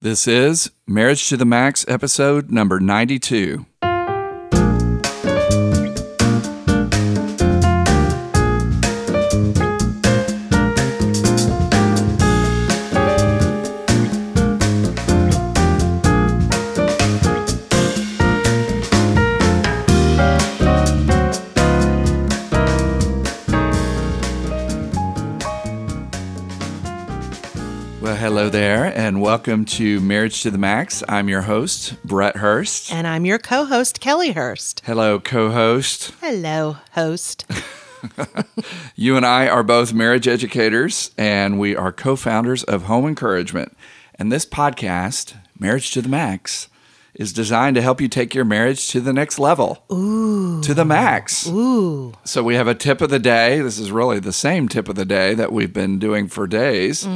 This is Marriage to the Max, episode number 92. Welcome to Marriage to the Max. I'm your host, Brett Hurst. And I'm your co host, Kellie Hurst. Hello, co host. Hello, host. You and I are both marriage educators, and we are co founders of Home Encouragement. And this podcast, Marriage to the Max, is designed to help you take your marriage to the next level. Ooh. To the max. Ooh. So we have a tip of the day. This is really the same tip of the day that we've been doing for days.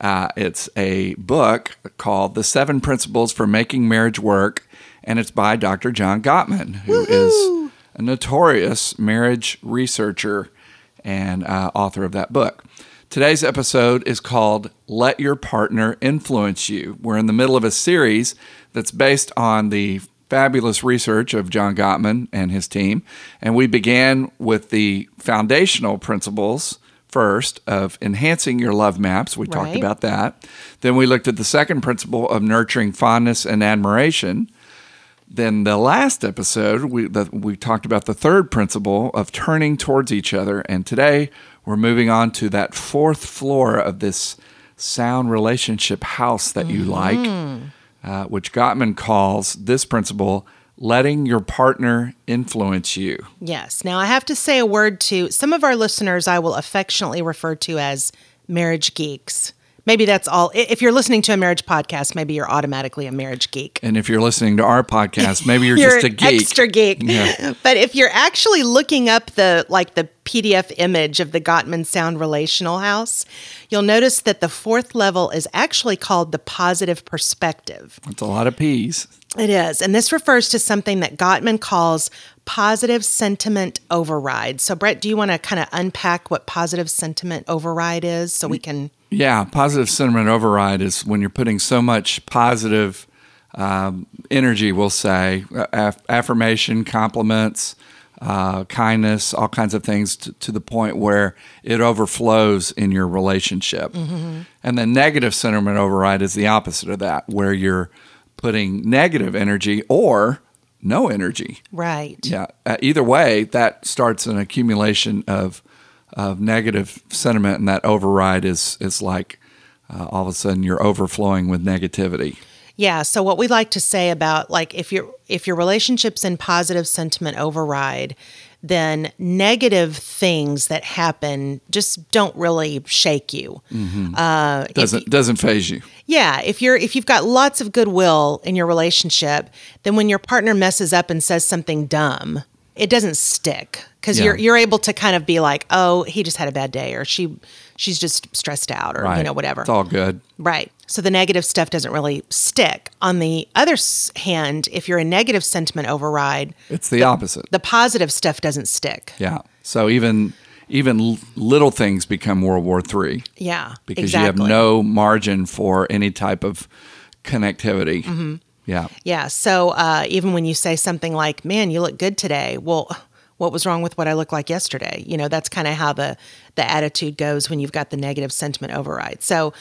Uh, it's a book called The Seven Principles for Making Marriage Work, and it's by Dr. John Gottman, who is a notorious marriage researcher and uh, author of that book. Today's episode is called Let Your Partner Influence You. We're in the middle of a series that's based on the fabulous research of John Gottman and his team. And we began with the foundational principles first of enhancing your love maps. We talked about that. Then we looked at the second principle of nurturing fondness and admiration. Then the last episode, we the, we talked about the third principle of turning towards each other, and today we're moving on to that fourth floor of this sound relationship house that you like, uh, which Gottman calls this principle letting your partner influence you. Yes. Now, I have to say a word to some of our listeners I will affectionately refer to as marriage geeks. Maybe that's all. If you're listening to a marriage podcast, maybe you're automatically a marriage geek. And if you're listening to our podcast, maybe you're, You're just a geek. extra geek. Yeah. But if you're actually looking up the like the PDF image of the Gottman Sound Relational House, you'll notice that the fourth level is actually called the positive perspective. That's a lot of peas. It is. And this refers to something that Gottman calls positive sentiment override. So, Brett, do you want to kind of unpack what positive sentiment override is so we can? Yeah, positive sentiment override is when you're putting so much positive um, energy, we'll say, aff- affirmation, compliments, uh, kindness, all kinds of things to, to the point where it overflows in your relationship. And then negative sentiment override is the opposite of that, where you're putting negative energy or no energy. Right. Yeah. Uh, either way, that starts an accumulation of of negative sentiment, and that override is is like uh, all of a sudden you're overflowing with negativity. Yeah. So what we like to say about like if your if your relationship's in positive sentiment override, then negative things that happen just don't really shake you. Uh, Doesn't doesn't faze you. Yeah, if you're if you've got lots of goodwill in your relationship, then when your partner messes up and says something dumb, it doesn't stick because Yeah. you're you're able to kind of be like, "Oh, he just had a bad day," or "She she's just stressed out," or Right. you know whatever. It's all good. Right. So the negative stuff doesn't really stick. On the other hand, if you're a negative sentiment override, It's the opposite. the positive stuff doesn't stick. Yeah. So even even little things become World War Three Yeah. because exactly. you have no margin for any type of connectivity. Mm-hmm. Yeah. Yeah. So uh, even when you say something like, "Man, you look good today," well, what was wrong with what I looked like yesterday? You know, that's kind of how the the attitude goes when you've got the negative sentiment override. So,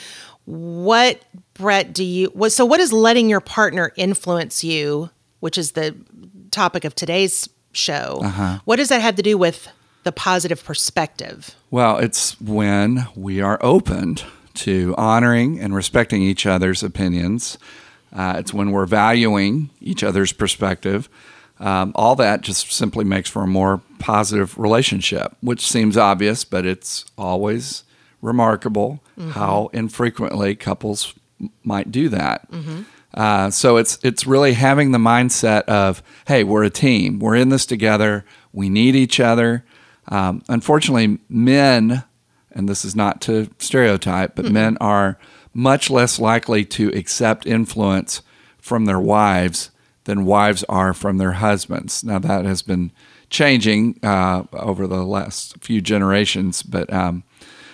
what Brett do you? What, so, what is letting your partner influence you? Which is the topic of today's show. What does that have to do with the positive perspective? Well, it's when we are opened to honoring and respecting each other's opinions. Uh, it's when we're valuing each other's perspective. Um, all that just simply makes for a more positive relationship, which seems obvious, but it's always remarkable how infrequently couples might do that. Uh, so it's it's really having the mindset of, hey, we're a team. We're in this together. We need each other. Um, unfortunately, men, and this is not to stereotype, but men are much less likely to accept influence from their wives than wives are from their husbands. Now that has been changing uh, over the last few generations, but um,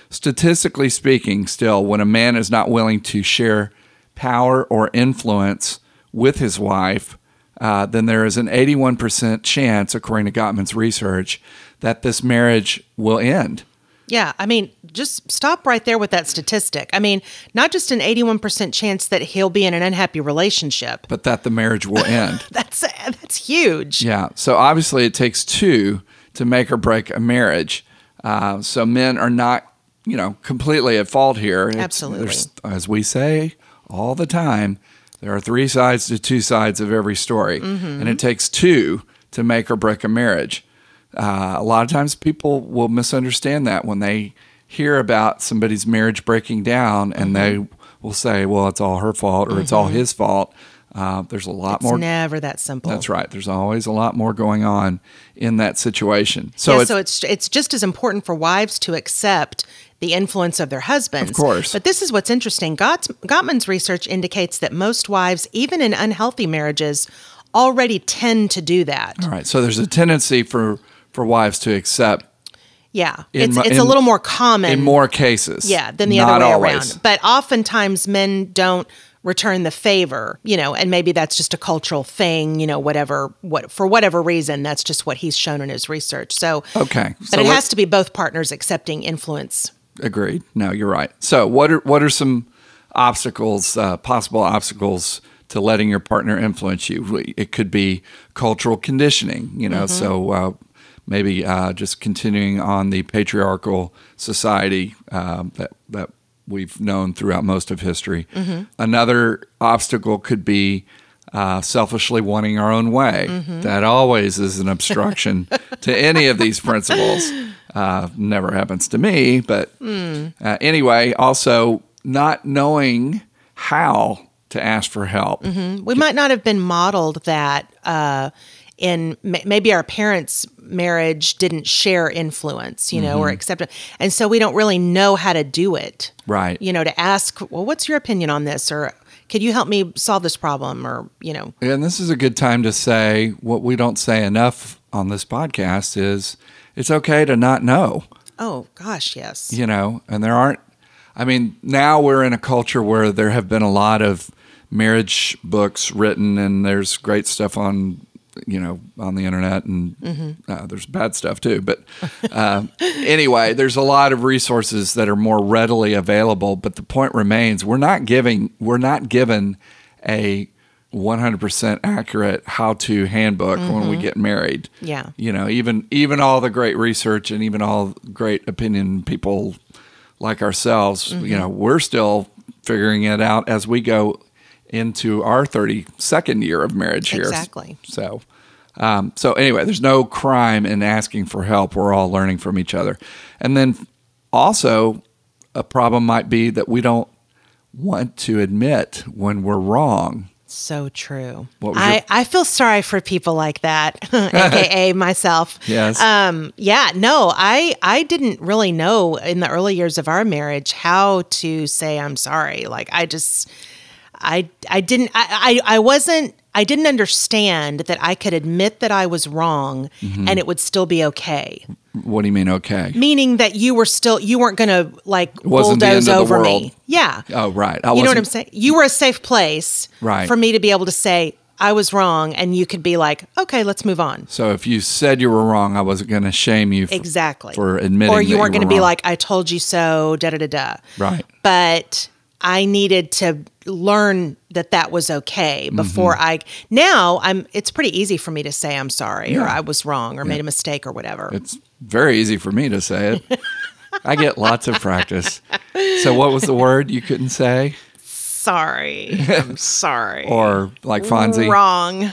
statistically speaking, still, when a man is not willing to share power or influence with his wife, uh, then there is an 81% chance, according to Gottman's research, that this marriage will end. Yeah, I mean, just stop right there with that statistic. I mean, not just an 81% chance that he'll be in an unhappy relationship, but that the marriage will end. that's that's huge. Yeah. So obviously it takes two to make or break a marriage. Uh, so men are not, you know, completely at fault here. It's, Absolutely. As we say all the time, there are three sides to two sides of every story, Mm-hmm. and it takes two to make or break a marriage. Uh, a lot of times people will misunderstand that when they hear about somebody's marriage breaking down and Mm-hmm. they will say, well, it's all her fault or it's all his fault. Uh, there's a lot It's more. never that simple. That's right. There's always a lot more going on in that situation. So yeah, it's, so it's it's just as important for wives to accept the influence of their husbands. Of course. But this is what's interesting. Gott, Gottman's research indicates that most wives, even in unhealthy marriages, already tend to do that. all right. So there's a tendency for for wives to accept Yeah, In it's a little more common in more cases. Yeah, than the other way always. around. But oftentimes men don't return the favor, you know, and maybe that's just a cultural thing, you know, whatever what for whatever reason, that's just what he's shown in his research. So Okay. But So it has to be both partners accepting influence. Agreed. No, you're right. So what are what are some obstacles, uh, possible obstacles to letting your partner influence you? It could be cultural conditioning. You know, so. Uh, Maybe uh, just continuing on the patriarchal society um, that that we've known throughout most of history. Another obstacle could be uh, selfishly wanting our own way. That always is an obstruction to any of these principles. Uh, never happens to me, but uh, anyway, also not knowing how to ask for help. We might not have been modeled that uh, in ma- maybe our parents' marriage didn't share influence, you know, or accept it. And so we don't really know how to do it. Right. You know, to ask, well, what's your opinion on this? Or could you help me solve this problem? Or, you know, And this is a good time to say what we don't say enough on this podcast is it's okay to not know. oh gosh, yes. you know, and there aren't. I mean, now we're in a culture where there have been a lot of marriage books written, and there's great stuff on, you know, on the internet, and uh, there's bad stuff too. But uh, anyway, there's a lot of resources that are more readily available. But the point remains, we're not giving, we're not given a 100% accurate how-to handbook when we get married. Yeah. you know even even all the great research and even all great opinion people like ourselves you know we're still figuring it out as we go into our 32nd year of marriage here. Exactly. so um, so anyway there's no crime in asking for help. We're all learning from each other. And then also a problem might be that we don't want to admit when we're wrong So true. What was I, your- I feel sorry for people like that, aka myself. Yes. Um, yeah, no, I I didn't really know in the early years of our marriage how to say I'm sorry. Like I just I I didn't I, I, I wasn't I didn't understand that I could admit that I was wrong Mm-hmm. and it would still be okay. what do you mean okay Meaning that you were still you weren't gonna like wasn't the bulldoze end of the over world. me. Yeah. oh right I you know what I'm saying? You were a safe place Right. for me to be able to say I was wrong, and you could be like, okay, let's move on. So if you said you were wrong, I wasn't going to shame you for, Exactly. for admitting or you weren't going to be like, I told you so, da da da da. Right. But I needed to learn that that was okay Mm-hmm. before I. Now I'm. It's pretty easy for me to say I'm sorry or I was wrong or made a mistake or whatever. It's very easy for me to say it. I get lots of practice. So what was the word you couldn't say? sorry. I'm sorry. Or like Fonzie? wrong.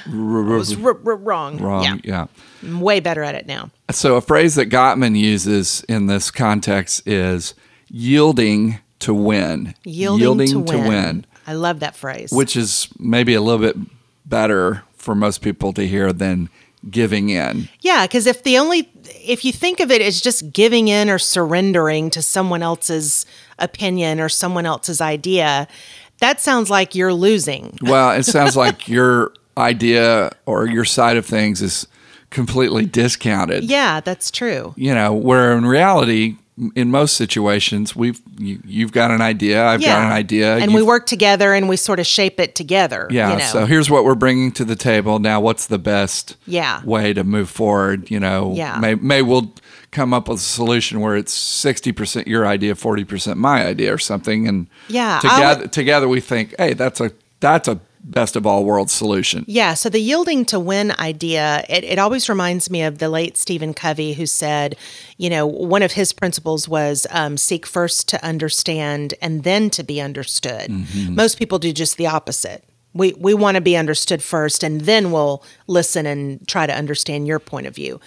Was r- r- wrong. Wrong. Yeah. Yeah. I'm way better at it now. So a phrase that Gottman uses in this context is yielding to win. Yielding, to, win. I love that phrase. which is maybe a little bit better for most people to hear than giving in. Yeah, because if the only if you think of it as just giving in or surrendering to someone else's opinion or someone else's idea, that sounds like you're losing. Well, it sounds like your idea or your side of things is completely discounted. Yeah, that's true. You know, where in reality, in most situations, we've you, you've got an idea, I've got an idea, and we work together and we sort of shape it together. Yeah. you know? So here's what we're bringing to the table. Now, what's the best Yeah. way to move forward? You know, Yeah. may, may we'll come up with a solution where it's 60% your idea, 40% my idea or something. And Yeah, together, would- together we think, hey, that's a, that's a best of all worlds solution. Yeah, so the yielding to win idea, it, it always reminds me of the late Stephen Covey, who said, you know, one of his principles was um, seek first to understand and then to be understood. Most people do just the opposite. We, we want to be understood first and then we'll listen and try to understand your point of view.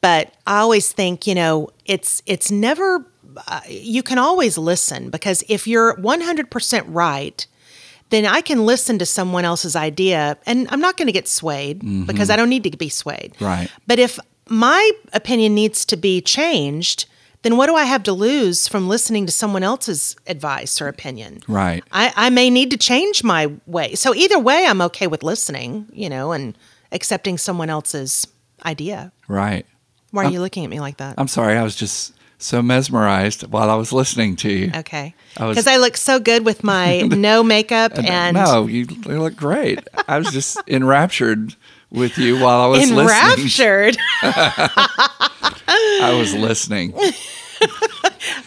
But I always think, you know, it's it's never uh, you can always listen because if you're 100% right, then I can listen to someone else's idea and I'm not going to get swayed mm-hmm. because I don't need to be swayed. Right. But if my opinion needs to be changed, then what do I have to lose from listening to someone else's advice or opinion? Right. I, I may need to change my way. So either way, I'm okay with listening, you know, and accepting someone else's idea. Right. Why are you looking at me like that? I'm sorry. I was just so mesmerized while I was listening to you. Okay. Because I, look so good with my no makeup uh, and no, you, you look great. I was just enraptured with you while I was listening. enraptured. I was listening.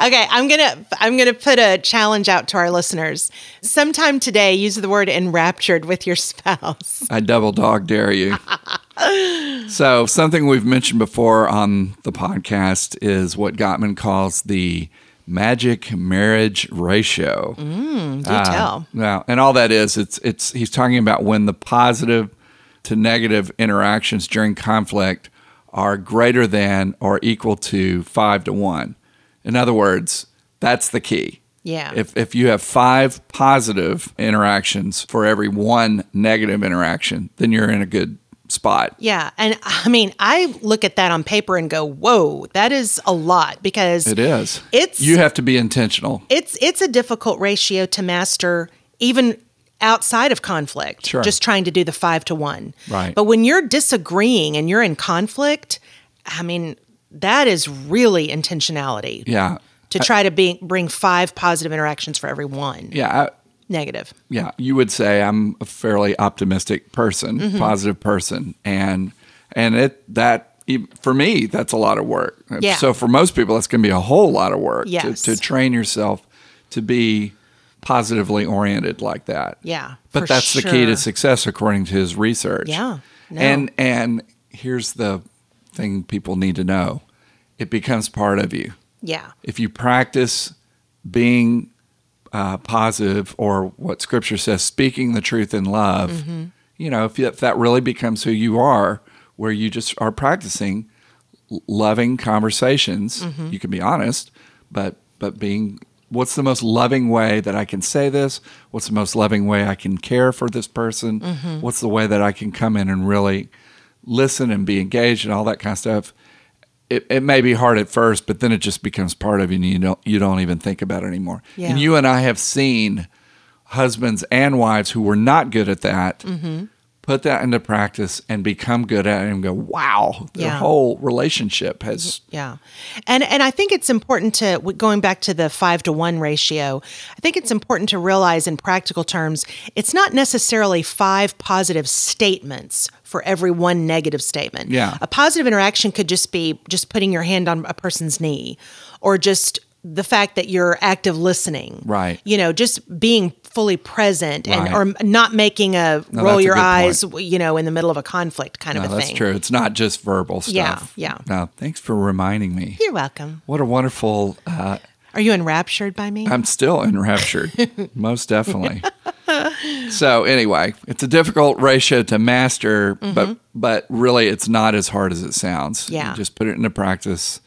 Okay, I'm gonna I'm gonna put a challenge out to our listeners. Sometime today, use the word enraptured with your spouse. I double dog dare you. So, something we've mentioned before on the podcast is what Gottman calls the magic marriage ratio. Do Uh, tell. Now, and all that is, it's it's he's talking about when the positive to negative interactions during conflict are greater than or equal to five to one. In other words, that's the key. Yeah. If if you have five positive interactions for every one negative interaction, then you're in a good spot. Yeah, and I mean, I look at that on paper and go, "Whoa, that is a lot." Because It is. It's- you have to be intentional. it's it's a difficult ratio to master even outside of conflict Sure. just trying to do the 5 to 1 Right. but when you're disagreeing and you're in conflict i mean that is really intentionality Yeah. to try to be, bring five positive interactions for every one Yeah. I, negative yeah, you would say I'm a fairly optimistic person, Mm-hmm. positive person, and and it that for me that's a lot of work. Yeah. So for most people, that's going to be a whole lot of work Yes. to, to train yourself to be positively oriented like that. Yeah, but that's the key to success according to his research. Yeah, no. and and here's the thing people need to know: it becomes part of you yeah if you practice being uh, positive or what scripture says speaking the truth in love Mm-hmm. you know if, if that really becomes who you are where you just are practicing loving conversations Mm-hmm. you can be honest but but being what's the most loving way that i can say this what's the most loving way i can care for this person Mm-hmm. what's the way that i can come in and really listen and be engaged and all that kind of stuff it, it may be hard at first, but then it just becomes part of you, and you don't you don't even think about it anymore. Yeah. And you and I have seen husbands and wives who were not good at that Mm-hmm. put that into practice and become good at it, and go, "Wow, their Yeah. whole relationship has." Yeah, and and I think it's important to going back to the five to one ratio. I think it's important to realize in practical terms, it's not necessarily five positive statements for every one negative statement. Yeah. a positive interaction could just be just putting your hand on a person's knee, or just the fact that you're active listening. Right. You know, just being fully present and or not making a No, roll a your good eyes, you know, in the middle of a conflict kind No, of a that's thing. That's true. It's not just verbal stuff. Yeah, yeah. No, thanks for reminding me. You're welcome. What a wonderful. Uh, Are you enraptured by me? I'm still enraptured, most definitely. so anyway, it's a difficult ratio to master, but but really, it's not as hard as it sounds. You Mm-hmm. Yeah. just put it into practice,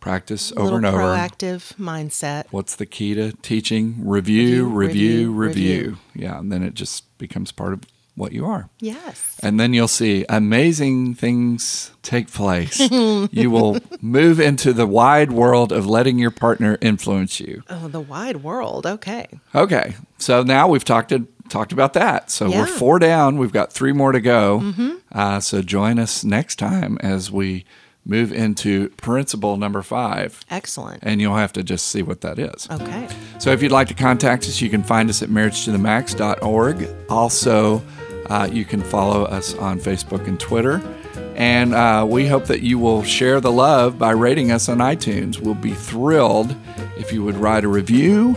practice over and over. proactive mindset. What's the key to teaching? Review, review, review. review. Yeah, and then it just becomes part of what you are. Yes. And then you'll see amazing things take place. you will move into the wide world of letting your partner influence you. Oh, the wide world. Okay. Okay, so now we've talked talked about that. So we're Mm-hmm. four down. We've got three more to go. Uh, so join us next time as we move into principle number five. Excellent. And you'll have to just see what that is. Okay. So if you'd like to contact us, you can find us at marriagetothemax.org. Also, uh, you can follow us on Facebook and Twitter. And uh, we hope that you will share the love by rating us on iTunes. We'll be thrilled if you would write a review.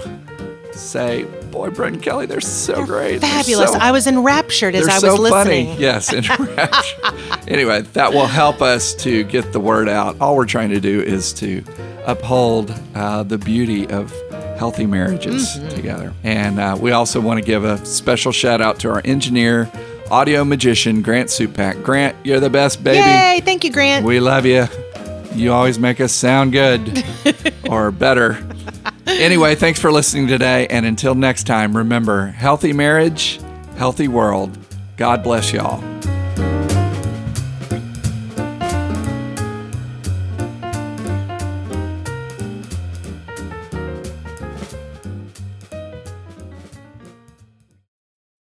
Say, boy, Brett and Kellie, they're so great. They're Fabulous. so- I was enraptured as I was so listening. funny. Yes. in rapture. anyway, that will help us to get the word out. All we're trying to do is to uphold uh, the beauty of healthy marriages Mm-hmm. together. And uh, we also want to give a special shout out to our engineer, audio magician, Grant Supak. Grant, you're the best, baby. Yay! Thank you, Grant. We love you. You always make us sound good or better. Anyway, thanks for listening today. And until next time, remember healthy marriage, healthy world. God bless y'all.